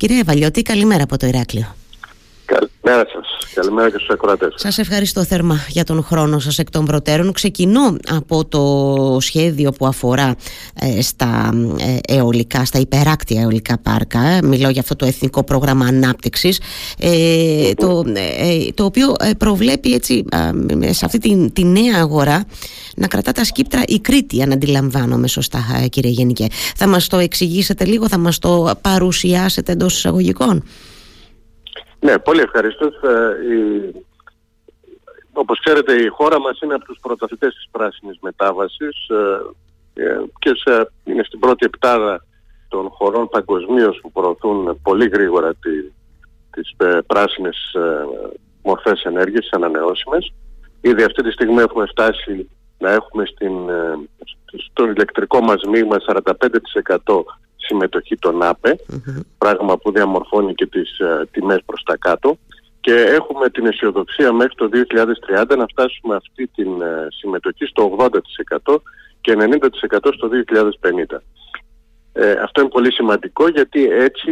Κύριε Ευαλιώτη, καλημέρα από το Ηράκλειο. Καλημέρα σας. Καλημέρα και στους ακροατές. Σας ευχαριστώ θερμά για τον χρόνο σας εκ των προτέρων. Ξεκινώ από το σχέδιο που αφορά ε, στα ε, αιωλικά, στα υπεράκτια αιωλικά πάρκα. Μιλάω για αυτό το Εθνικό Πρόγραμμα Ανάπτυξης, ε, το, το οποίο προβλέπει έτσι, σε αυτή τη, τη νέα αγορά να κρατά τα σκύπτρα η Κρήτη, αν αντιλαμβάνομαι σωστά, κύριε Γενικέ. Θα μας το εξηγήσετε λίγο, θα μας το παρουσιάσετε εντός εισαγωγικών; Ναι, πολύ ευχαριστώ. Ε, η... Όπως ξέρετε η χώρα μας είναι από τους πρωταθλητές της πράσινης μετάβασης ε, ε, και σε, είναι στην πρώτη επτάδα των χωρών παγκοσμίως που προωθούν πολύ γρήγορα τη, τις πράσινες μορφές ενέργειας, τις ανανεώσιμες. Ήδη αυτή τη στιγμή έχουμε φτάσει να έχουμε στην, στο ηλεκτρικό μας μείγμα 45% συμμετοχή των ΑΠΕ, πράγμα που διαμορφώνει και τις uh, τιμές προς τα κάτω και έχουμε την αισιοδοξία μέχρι το 2030 να φτάσουμε αυτή την uh, συμμετοχή στο 80% και 90% στο 2050. Ε, αυτό είναι πολύ σημαντικό γιατί έτσι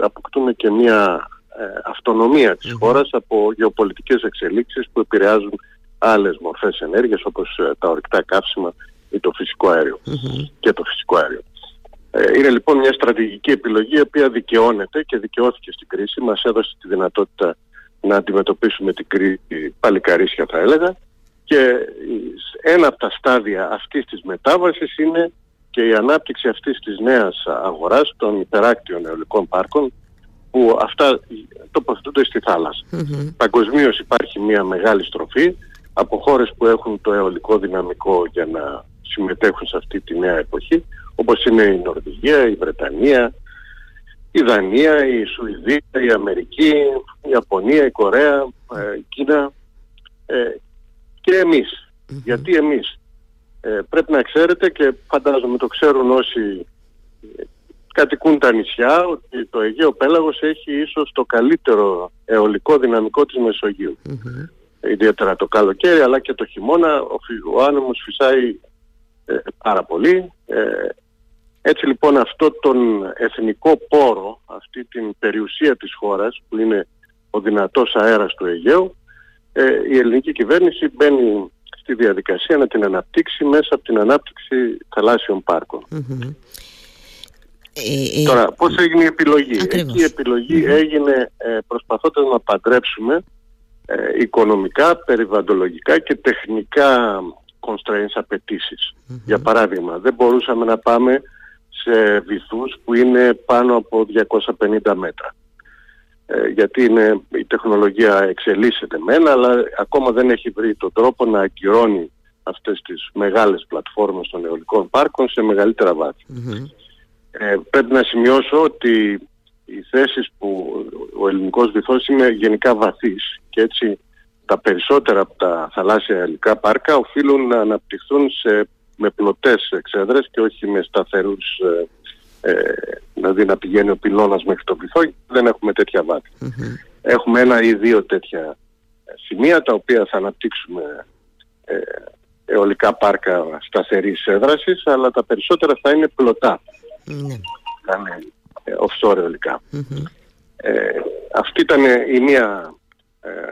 αποκτούμε και μια ε, αυτονομία της χώρας από γεωπολιτικές εξελίξεις που επηρεάζουν άλλες μορφές ενέργειας όπως ε, τα ορυκτά καύσιμα ή το φυσικό και το φυσικό αέριο. Ε, είναι λοιπόν μια στρατηγική επιλογή η οποία δικαιώνεται και δικαιώθηκε στην κρίση. Μας έδωσε τη δυνατότητα να αντιμετωπίσουμε την κρίση παλικαρίσια θα έλεγα και ένα από τα στάδια αυτής της μετάβασης είναι και η ανάπτυξη αυτής της νέας αγοράς των υπεράκτιων αιωλικών πάρκων που αυτά τοποθετούνται στη θάλασσα. Mm-hmm. Παγκοσμίως υπάρχει μια μεγάλη στροφή από χώρες που έχουν το αιωλικό δυναμικό για να συμμετέχουν σε αυτή τη νέα εποχή όπως είναι η Νορβηγία, η Βρετανία, η Δανία, η Σουηδία, η Αμερική, η Ιαπωνία, η Κορέα, ε, η Κίνα. Ε, και εμεις Γιατί εμείς. Ε, πρέπει να ξέρετε και φαντάζομαι το ξέρουν όσοι κατοικούν τα νησιά ότι το Αιγαίο Πέλαγος έχει ίσως το καλύτερο αιωλικό δυναμικό της μεσογειου Ιδιαίτερα το καλοκαίρι αλλά και το χειμώνα. Ο, ο άνεμος φυσάει πάρα πολύ. Έτσι λοιπόν αυτό τον εθνικό πόρο, αυτή την περιουσία της χώρας που είναι ο δυνατός αέρας του Αιγαίου, ε, η ελληνική κυβέρνηση μπαίνει στη διαδικασία να την αναπτύξει μέσα από την ανάπτυξη θαλάσσιων ε, ε, Τώρα, πώς έγινε η επιλογή; Εκεί η επιλογη έγινε ε, προσπαθώντας να παντρέψουμε οικονομικά, περιβαντολογικά και τεχνικά constraints απαιτησει Για παράδειγμα, δεν μπορούσαμε να πάμε σε βυθούς που είναι πάνω από 250 μέτρα. Ε, γιατί είναι, η τεχνολογία εξελίσσεται μένα, αλλά ακόμα δεν έχει βρει τον τρόπο να ακυρώνει αυτές τις μεγάλες πλατφόρμες των αιωλικών πάρκων σε μεγαλύτερα Ε, πρέπει να σημειώσω ότι οι θέσεις που ο ελληνικός βυθός είναι γενικά βαθύς και έτσι τα περισσότερα από τα θαλάσσια αιωλικά πάρκα οφείλουν να αναπτυχθούν σε με πλωτές εξέδρες και όχι με σταθερούς, ε, ε, δηλαδή να πηγαίνει ο πυλώνας μέχρι το βυθό, δεν έχουμε τέτοια Έχουμε ένα ή δύο τέτοια σημεία τα οποία θα αναπτύξουμε ε, αιωλικά πάρκα σταθερής έδρασης, αλλά τα περισσότερα θα είναι πλωτά. Mm-hmm. Θα είναι ε, offshore αιωλικά. Ε, αυτή ήταν η μία ε,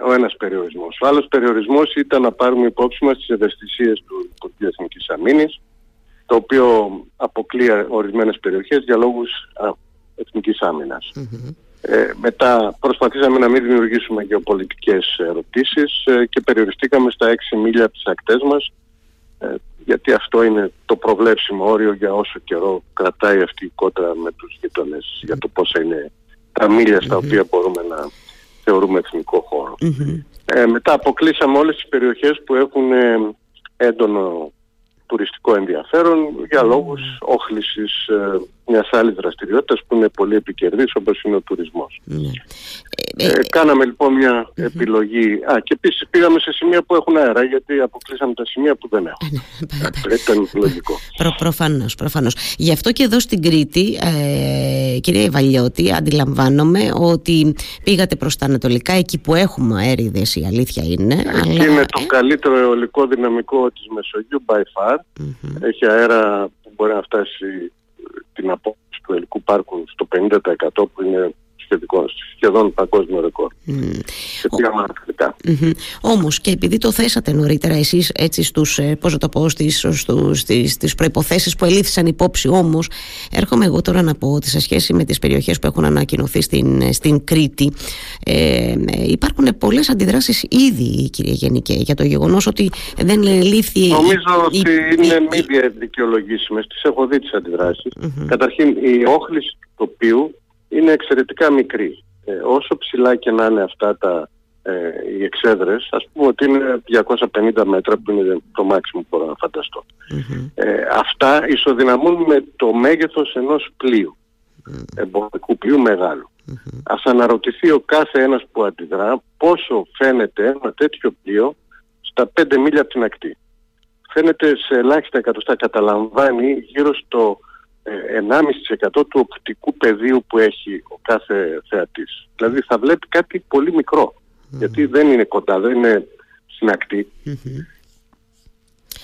ο ένας περιορισμός. Ο άλλος περιορισμός ήταν να πάρουμε υπόψη μας τις ευαισθησίες του Υπουργείου Εθνικής Αμήνης, το οποίο αποκλεί ορισμένες περιοχές για λόγους α, εθνικής Ε, μετά προσπαθήσαμε να μην δημιουργήσουμε γεωπολιτικές ερωτήσεις ε, και περιοριστήκαμε στα 6 μίλια από τις ακτές μας ε, γιατί αυτό είναι το προβλέψιμο όριο για όσο καιρό κρατάει αυτή η κότρα με τους γειτονές για το πόσα είναι τα μίλια στα οποία μπορούμε να θεωρούμε εθνικό Ε, μετά αποκλείσαμε όλες τις περιοχές που έχουν ε, έντονο τουριστικό ενδιαφέρον για λόγους όχλησης ε, μιας άλλης δραστηριότητας που είναι πολύ επικερδής όπως είναι ο τουρισμός. Ναι. Ε, ε, κάναμε λοιπόν μια επιλογή. Α, και επίσης πήγαμε σε σημεία που έχουν αέρα, γιατί αποκλείσαμε τα σημεία που δεν έχουν. Ναι, Ήταν λογικό. Προ, προφανώς, προφανώς. Γι' αυτό και εδώ στην Κρήτη, ε, κυρία Ιβαλιώτη, αντιλαμβάνομαι ότι πήγατε προς τα ανατολικά, εκεί που έχουμε αέριδες, η αλήθεια είναι. Εκεί αλλά, είναι το ε; καλύτερο αιωλικό δυναμικό της Μεσογείου, by far. Έχει αέρα που μπορεί να φτάσει την απόκτηση του ελικού πάρκου στο 50% που είναι σχεδόν, σχεδόν παγκόσμιο ρεκόρ. Mm. Και πήγαμε αναφορικά. Mm-hmm. Όμως και επειδή το θέσατε νωρίτερα εσείς έτσι στους, ε, πώς το πω, στις, στους, στις, στις προϋποθέσεις που ελήφθησαν υπόψη όμως έρχομαι εγώ τώρα να πω ότι σε σχέση με τις περιοχές που έχουν ανακοινωθεί στην, στην Κρήτη ε, υπάρχουν πολλές αντιδράσεις ήδη κύριε Γενικέ για το γεγονός ότι δεν λήφθη... Νομίζω ότι είναι μη δικαιολογήσιμες, τις έχω δει τις αντιδρασεις Καταρχήν η όχληση του τοπίου είναι εξαιρετικά μικρή. Ε, όσο ψηλά και να είναι αυτά τα, ε, οι εξέδρες, ας πούμε ότι είναι 250 μέτρα που είναι το μάξιμο που μπορώ να φανταστω Ε, αυτά ισοδυναμούν με το μέγεθος ενός πλοίου, εμπορικού πλοίου μεγάλου. Ας αναρωτηθεί ο κάθε ένας που αντιδρά πόσο φαίνεται ένα τέτοιο πλοίο στα 5 μίλια από την ακτή. Φαίνεται σε ελάχιστα εκατοστά, καταλαμβάνει γύρω στο 1,5% του οπτικού πεδίου που έχει ο κάθε θεατής. Δηλαδή θα βλέπει κάτι πολύ γιατί δεν είναι κοντά, δεν είναι στην ακτή.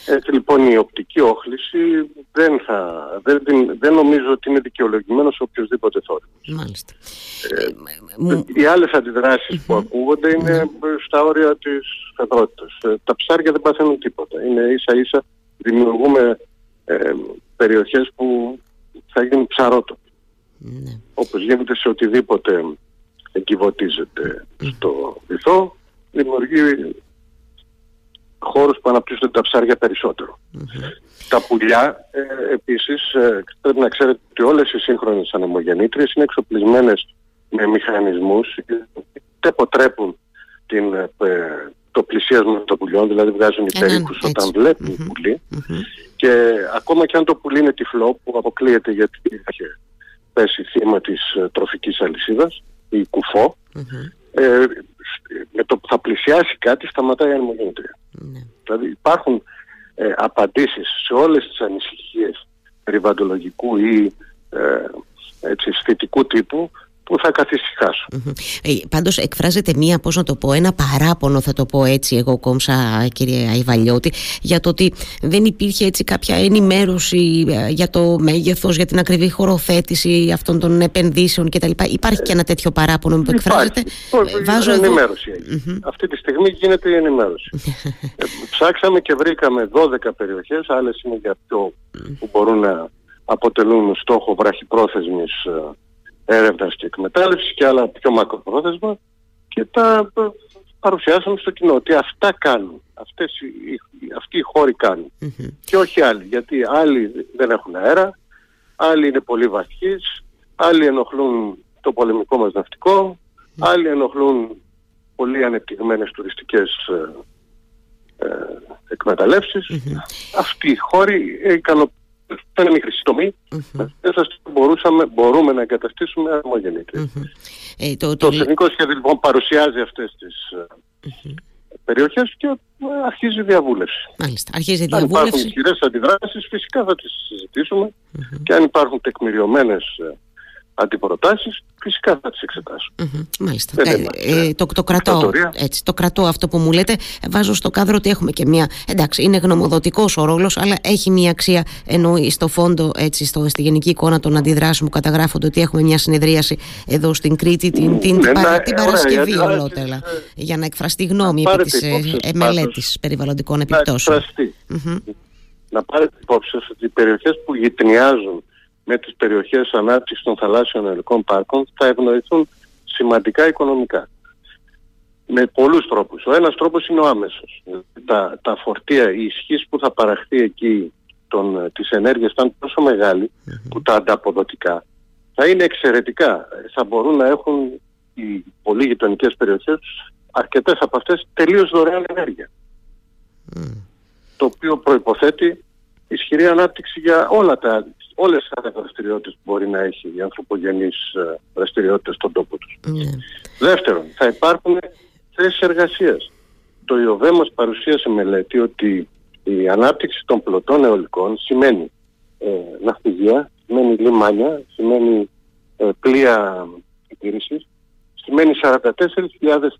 Έτσι λοιπόν η οπτική όχληση δεν, θα, δεν, δεν νομίζω ότι είναι δικαιολογημένος σε οποιοδήποτε θόρυβος. Μάλιστα. Ε, οι άλλες που ακούγονται είναι στα όρια της φεδρότητας. Ε, τα ψάρια δεν παθαίνουν τίποτα. Είναι ίσα ίσα δημιουργούμε ε, περιοχές που θα γίνουν ψαρότοποι. Ναι. Όπως γίνεται σε οτιδήποτε εγκυβωτίζεται στο βυθό, δημιουργεί χώρους που αναπτύσσονται τα ψάρια Τα πουλιά ε, επίσης ε, πρέπει να ξέρετε ότι όλες οι σύγχρονες ανεμογεννήτριες είναι εξοπλισμένες με μηχανισμούς που αποτρέπουν την, ε, το πλησίασμα των πουλιών, δηλαδή βγάζουν υπερήχους όταν βλέπουν mm-hmm. πουλί και ακόμα και αν το πουλί είναι τυφλό που αποκλείεται γιατί έχει πέσει θύμα της ε, τροφικής αλυσίδας ή κουφό ε, με το που θα πλησιάσει κάτι σταματάει η ανεμογεννητρία. Ναι. Δηλαδή υπάρχουν ε, απαντήσεις σε όλες τις ανησυχίες περιβαλλοντολογικού ή ε, έτσι, αισθητικού τύπου που θα καθησυχάσουν. Ε, πάντως εκφράζεται μία, πώς να το πω, ένα παράπονο θα το πω έτσι εγώ κόμψα κύριε Αϊβαλιώτη για το ότι δεν υπήρχε έτσι κάποια ενημέρωση ε, για το μέγεθος, για την ακριβή χωροθέτηση αυτών των επενδύσεων κτλ. Υπάρχει και ένα τέτοιο παράπονο που εκφράζεται; Ε, βάζω ενημέρωση. Αυτή τη στιγμή γίνεται η ενημέρωση. ψάξαμε και βρήκαμε 12 περιοχές, άλλες είναι για πιο που μπορούν να αποτελούν στόχο βραχυπρόθεσμης έρευνας και εκμετάλλευσης και άλλα πιο μακροπρόθεσμα και τα παρουσιάσαμε στο κοινό ότι αυτά κάνουν, αυτές οι, αυτοί οι χώροι και όχι άλλοι γιατί άλλοι δεν έχουν αέρα, άλλοι είναι πολύ βαθιείς, άλλοι ενοχλούν το πολεμικό μας ναυτικό, άλλοι ενοχλούν πολύ ανεπτυγμένες τουριστικές ε, ε, εκμεταλλεύσεις. Αυτοί οι χώροι ικανοποιούν δεν είναι μικρή τομή, μπορούσαμε, μπορούμε να εγκαταστήσουμε αρμογεννήτρια. Ε, το, το, το Εθνικό Σχέδιο λοιπόν παρουσιάζει αυτές τις mm-hmm. περιοχές και ε, αρχίζει η διαβούλευση. Μάλιστα, αρχίζει η διαβούλευση. Αν υπάρχουν ισχυρές αντιδράσεις φυσικά θα τις συζητήσουμε και αν υπάρχουν τεκμηριωμένες ε, αντιπροτάσεις φυσικά θα τις εξετάσω. μάλιστα. Ε, ε, το, το, κρατώ, έτσι, το κρατώ αυτό που μου λέτε. Βάζω στο κάδρο ότι έχουμε και μια. Εντάξει, είναι γνωμοδοτικός ο ρόλος αλλά έχει μια αξία ενώ στο φόντο, έτσι, στο, στη γενική εικόνα των αντιδράσεων που καταγράφονται, ότι έχουμε μια συνεδρίαση εδώ στην Κρήτη την, την, την, παρα, την Παρασκευή ολότελα. Ε, για να εκφραστεί γνώμη επί της ε, μελέτης περιβαλλοντικών επιπτώσεων. Να πάρετε υπόψη ότι οι περιοχές που γυτνιάζουν με τις περιοχές ανάπτυξης των θαλάσσιων ελικών πάρκων θα ευνοηθούν σημαντικά οικονομικά. Με πολλούς τρόπους. Ο ένας τρόπος είναι ο άμεσος. Τα, τα φορτία, η ισχύ που θα παραχθεί εκεί των, της ενέργειας ήταν τόσο που τα ανταποδοτικά θα είναι εξαιρετικά. Θα μπορούν να έχουν οι πολύ γειτονικές περιοχές αρκετές από αυτές τελείως δωρεάν ενέργεια. Το οποίο προϋποθέτει ισχυρή ανάπτυξη για όλα τα όλες τις δραστηριότητες που μπορεί να έχει οι ανθρωπογενείς ε, δραστηριότητες στον τόπο τους. Ναι. Δεύτερον, θα υπάρχουν θέσεις εργασίας. Το ΙΟΒΕ μας παρουσίασε μελέτη ότι η ανάπτυξη των πλωτών αιωλικών σημαίνει ε, ναυπηγεία, σημαίνει λιμάνια, σημαίνει ε, πλοία υπηρεσής, σημαίνει 44.000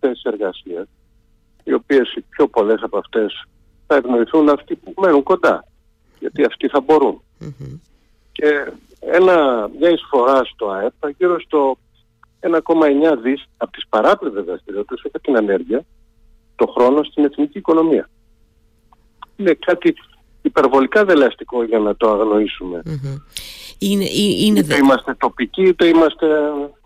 θέσεις εργασίας, οι οποίες οι πιο πολλές από αυτές θα ευνοηθούν αυτοί που μένουν κοντά, γιατί αυτοί θα μπορούν. Και ένα, μια εισφορά στο ΑΕΠ γύρω στο 1,9 δις από τις παράπλευρες δραστηριότητες από την ανέργεια το χρόνο στην εθνική οικονομία. Είναι κάτι υπερβολικά δελεαστικό για να το αγνοησουμε Είναι, είναι είτε είμαστε τοπικοί είτε είμαστε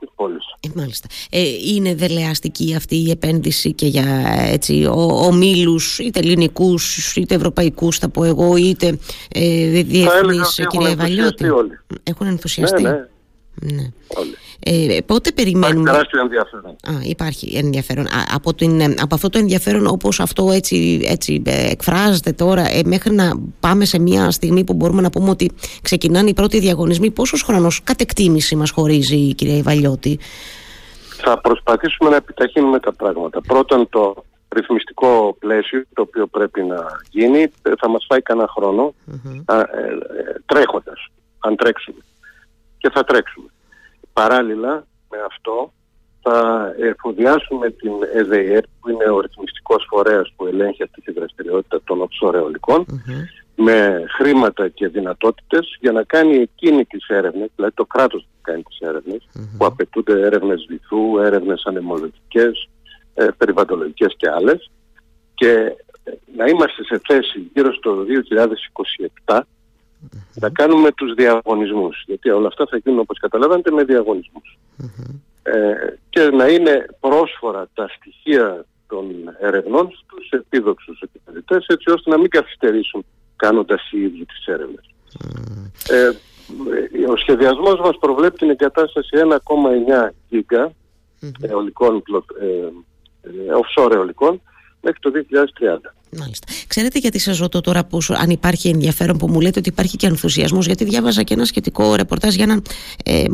της πόλης. Ε, μάλιστα. Ε, είναι δελεαστική αυτή η επένδυση και για έτσι, ομίλους είτε ελληνικούς είτε ευρωπαϊκούς θα πω εγώ είτε ε, διεθνείς κυρία Βαλιώτη. Έχουν ενθουσιαστεί. Ναι, ναι. Ναι. Ε, πότε περιμένουμε; Υπάρχει τεράστιο ενδιαφέρον. Α, υπάρχει ενδιαφέρον. από, την, από αυτό το ενδιαφέρον, όπως αυτό έτσι, έτσι ε, εκφράζεται τώρα, ε, μέχρι να πάμε σε μια στιγμή που μπορούμε να πούμε ότι ξεκινάνε οι πρώτοι διαγωνισμοί, πόσος χρόνος κατ' εκτίμηση μας χωρίζει η κυρία Ιβαλιώτη. Θα προσπαθήσουμε να επιταχύνουμε τα πράγματα. Πρώτον, το ρυθμιστικό πλαίσιο το οποίο πρέπει να γίνει ε, θα μας φάει κανένα χρόνο mm-hmm. ε, τρέχοντας, αν τρέξουμε και θα τρέξουμε. Παράλληλα με αυτό θα εφοδιάσουμε την ΕΔΕΕΡ που είναι ο ρυθμιστικός φορέας που ελέγχει αυτή τη δραστηριότητα των offshore με χρήματα και δυνατότητες για να κάνει εκείνη τις έρευνες, δηλαδή το κράτος που κάνει τις ερευνες που απαιτούνται έρευνες βυθού, έρευνες ανεμολογικές, ε, περιβαλλοντολογικές και άλλες. Και ε, να είμαστε σε θέση γύρω στο 2027 να κάνουμε τους διαγωνισμούς. Γιατί όλα αυτά θα γίνουν όπως καταλαβαίνετε με διαγωνισμούς. Ε, και να είναι πρόσφορα τα στοιχεία των ερευνών στους επίδοξους επικοινωνητές έτσι ώστε να μην καθυστερήσουν κάνοντας οι ίδιοι τις έρευνες. Ε, ο σχεδιασμός μας προβλέπει την εγκατάσταση 1,9 γίγκα αιωλικών, ε, ε, offshore αιωλικών μέχρι το 2030. Μάλιστα. Ξέρετε γιατί σας ρωτώ τώρα πώς, αν υπάρχει ενδιαφέρον που μου λέτε ότι υπάρχει και ενθουσιασμός, γιατί διάβαζα και ένα σχετικό ρεπορτάζ για έναν ε,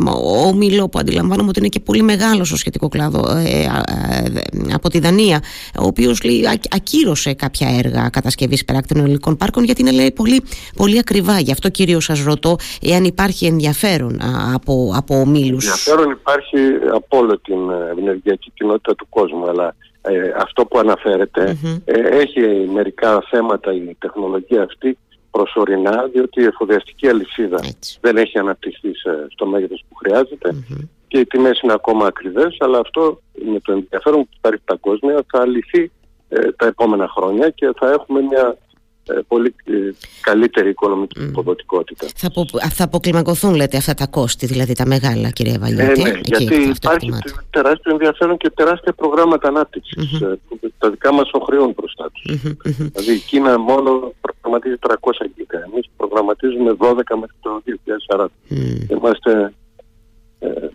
όμιλο που αντιλαμβάνομαι ότι είναι και πολύ μεγάλο ο σχετικό κλάδο ε, ε, από τη Δανία, ο οποίος ακύρωσε κάποια έργα κατασκευής περάκτηνων υλικών πάρκων, γιατί είναι λέει, πολύ, πολύ ακριβά. Γι' αυτό κυρίως σας ρωτώ, εάν υπάρχει ενδιαφέρον από, από ομίλους. Ενδιαφέρον υπάρχει από όλη την ενεργειακή κοινότητα του κόσμου, αλλά ε, αυτό που αναφερετε ε, έχει μερικά θέματα η τεχνολογία αυτή προσωρινά διότι η εφοδιαστική αλυσίδα δεν έχει αναπτυχθεί στο μέγεθος που χρειαζεται και οι τιμές είναι ακόμα ακριβές αλλά αυτό με το ενδιαφέρον που υπάρχει παγκόσμια. Θα λυθεί ε, τα επόμενα χρόνια και θα έχουμε μια ε, πολύ ε, καλύτερη οικονομική mm. υποδοτικότητα. Θα, απο, θα αποκλιμακωθούν λέτε αυτά τα κόστη, δηλαδή τα μεγάλα κυρία Βαλιώτη. Ε, ναι, γιατί υπάρχει τεράστιο ενδιαφέρον και τεράστια προγράμματα ανάπτυξης mm-hmm. που τα δικά μας οχρεών μπροστά τους. Mm-hmm. Δηλαδή η Κίνα μόνο προγραμματίζει 300 γίγκα, εμείς προγραμματίζουμε 12 μέχρι το 2040. Mm. Είμαστε ε,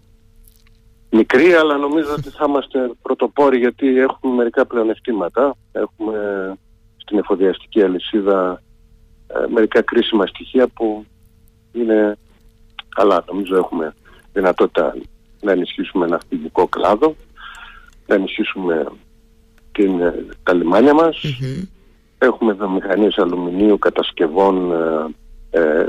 μικροί αλλά νομίζω ότι θα είμαστε πρωτοπόροι γιατί έχουμε μερικά πλεονεκτήματα. Έχουμε στην εφοδιαστική αλυσίδα ε, μερικά κρίσιμα στοιχεία που είναι καλά. Νομίζω έχουμε δυνατότητα να ενισχύσουμε ένα αυτιλικό κλάδο, να ενισχύσουμε την, ε, τα λιμάνια μας. Mm-hmm. Έχουμε βιομηχανίες αλουμινίου, κατασκευών, ε, ε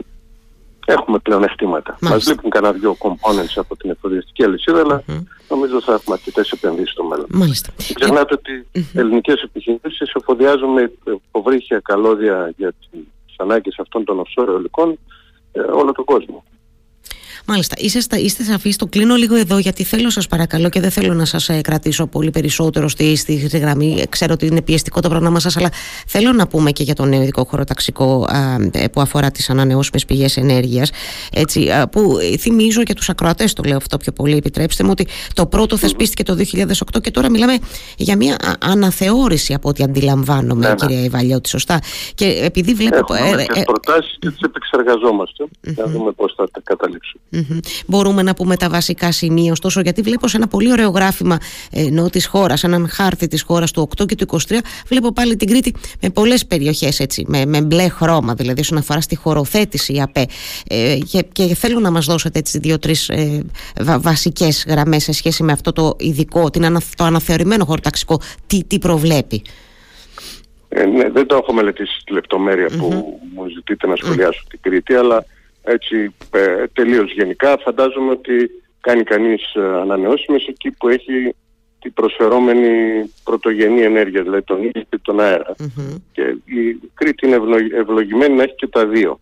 έχουμε πλεονεκτήματα. Μας λείπουν κανένα δυο components από την εφοδιαστική αλυσίδα, αλλά mm-hmm. νομίζω θα έχουμε αρκετές επενδύσεις στο μέλλον. Μάλιστα. Μην ξεχνάτε ότι οι ελληνικές επιχειρήσεις εφοδιάζουν με υποβρύχια καλώδια για τις ανάγκες αυτών των offshore αιωλικών ε, όλο τον κόσμο. Μάλιστα. Είστε, είστε σαφείς. Το κλείνω λίγο εδώ γιατί θέλω, σας παρακαλώ, και δεν θέλω να σας ε, κρατήσω πολύ περισσότερο στη, στη, γραμμή. Ξέρω ότι είναι πιεστικό το πρόγραμμά σας, αλλά θέλω να πούμε και για το νέο ειδικό χωροταξικό ε, που αφορά τις ανανεώσιμες πηγές ενέργειας. Που θυμίζω για τους ακροατές, το λέω αυτό πιο πολύ, επιτρέψτε μου, ότι το πρώτο θεσπίστηκε το 2008 και τώρα μιλάμε για μια αναθεώρηση από ό,τι αντιλαμβάνομαι, ναι, ναι. κυρία Ιβαλιώτη, σωστά. Και επειδή βλέπω. Έχουμε ε, ε, προτάσεις και τις επεξεργαζόμαστε. Να δούμε πώς θα τα καταλήξουμε. Μπορούμε να πούμε τα βασικά σημεία, ωστόσο, γιατί βλέπω σε ένα πολύ ωραίο γράφημα ενώ της χώρας, έναν χάρτη της χώρας του 8 και του 23, βλέπω πάλι την Κρήτη με πολλές περιοχές με, με μπλε χρώμα, δηλαδή όσον αφορά στη χωροθέτηση η ΑΠΕ. Ε, και, και θέλω να μας δώσετε έτσι δύο-τρεις ε, βασικές γραμμές σε σχέση με αυτό το ειδικό, την, το αναθεωρημένο χωροταξικό, τι, τι προβλέπει. Ε, ναι, δεν το έχω μελετήσει τη λεπτομερεια που μου ζητείτε να σχολιάσω την Κρήτη, αλλά έτσι ε, τελείως γενικά φαντάζομαι ότι κάνει κανείς ε, ανανεώσιμες εκεί που έχει την προσφερόμενη πρωτογενή ενέργεια, δηλαδή τον ήλιο και τον αερα Και η Κρήτη είναι ευλογημένη να έχει και τα δυο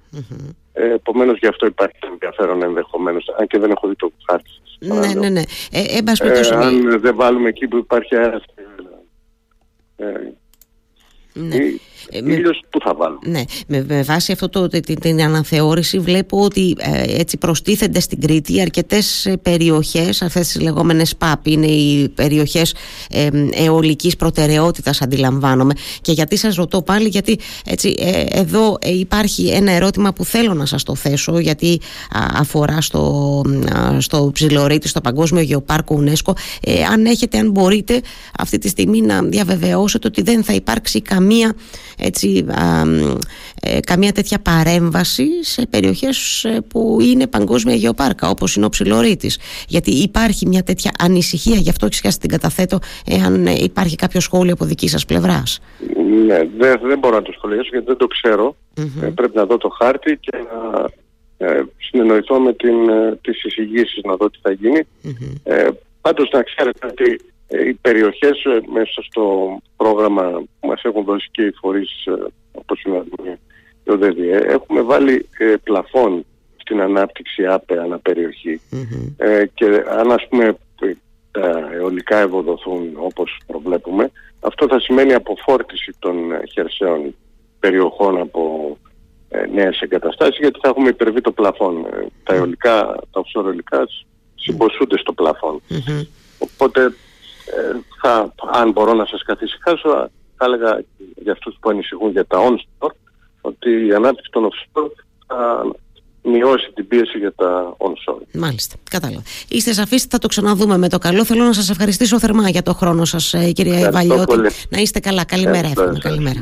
Ε, Επομένως, γι' αυτό υπάρχει ενδιαφέρον ενδεχομένως, αν και δεν έχω δει το χάρτη. Ναι, ναι, ναι. Ε, ε, αν δεν βάλουμε εκεί που υπάρχει αέρα. Ε, ναι. Ε, με, που θα βάλω; Ναι, με, βάση αυτό το, την, την αναθεώρηση βλέπω ότι ε, έτσι προστίθενται στην Κρήτη αρκετές ε, περιοχές, αυτές τις λεγόμενες ΠΑΠ, είναι οι περιοχές ε, αιωλικής προτεραιότητας αντιλαμβάνομαι και γιατί σας ρωτώ πάλι γιατί έτσι, ε, εδώ υπάρχει ένα ερώτημα που θέλω να σας το θέσω γιατί αφορά στο, στο Ψιλορίτη, στο Παγκόσμιο Γεωπάρκο UNESCO αν έχετε, αν μπορείτε αυτή τη στιγμή να διαβεβαιώσετε ότι δεν θα υπάρξει καμία έτσι, ε, καμία τέτοια παρέμβαση σε περιοχές ε, που είναι παγκόσμια γεωπάρκα όπως είναι ο Ψιλορίτης. Γιατί υπάρχει μια τέτοια ανησυχία γι' αυτό και την καταθέτω εάν υπάρχει κάποιο σχόλιο από δική σας πλευράς. Ναι, δεν, δεν μπορώ να το σχολιάσω γιατί δεν το ξερω ε, πρέπει να δω το χάρτη και να ε, συνεννοηθώ με την, τις εισηγήσεις να δω τι θα γίνει. Ε, πάντως να ξέρετε ότι οι περιοχές μέσα στο πρόγραμμα που μας έχουν δώσει και οι φορείς όπως είναι το ΔΕΔΙΕ, έχουμε βάλει ε, πλαφόν στην ανάπτυξη ΑΠΕ αναπεριοχή ε, και αν ας πούμε τα αιωλικά ευοδοθούν όπως προβλέπουμε αυτό θα σημαίνει αποφόρτιση των χερσαίων περιοχών από ε, νέες εγκαταστάσεις γιατί θα έχουμε υπερβεί το πλαφόν. Ε, τα αιωλικά, τα offshore αιωλικά συμποσούνται στο πλαφόν. Οπότε ε, θα, αν μπορώ να σας καθησυχάσω θα έλεγα για αυτούς που ανησυχούν για τα onshore ότι η ανάπτυξη των offshore θα μειώσει την πίεση για τα onshore. Μάλιστα, κατάλαβα. Είστε σαφείς, θα το ξαναδούμε με το καλό. Θέλω να σας ευχαριστήσω θερμά για το χρόνο σας, ε, κυρία Βαλιώτη. Να είστε καλά. Καλημέρα. Καλημέρα.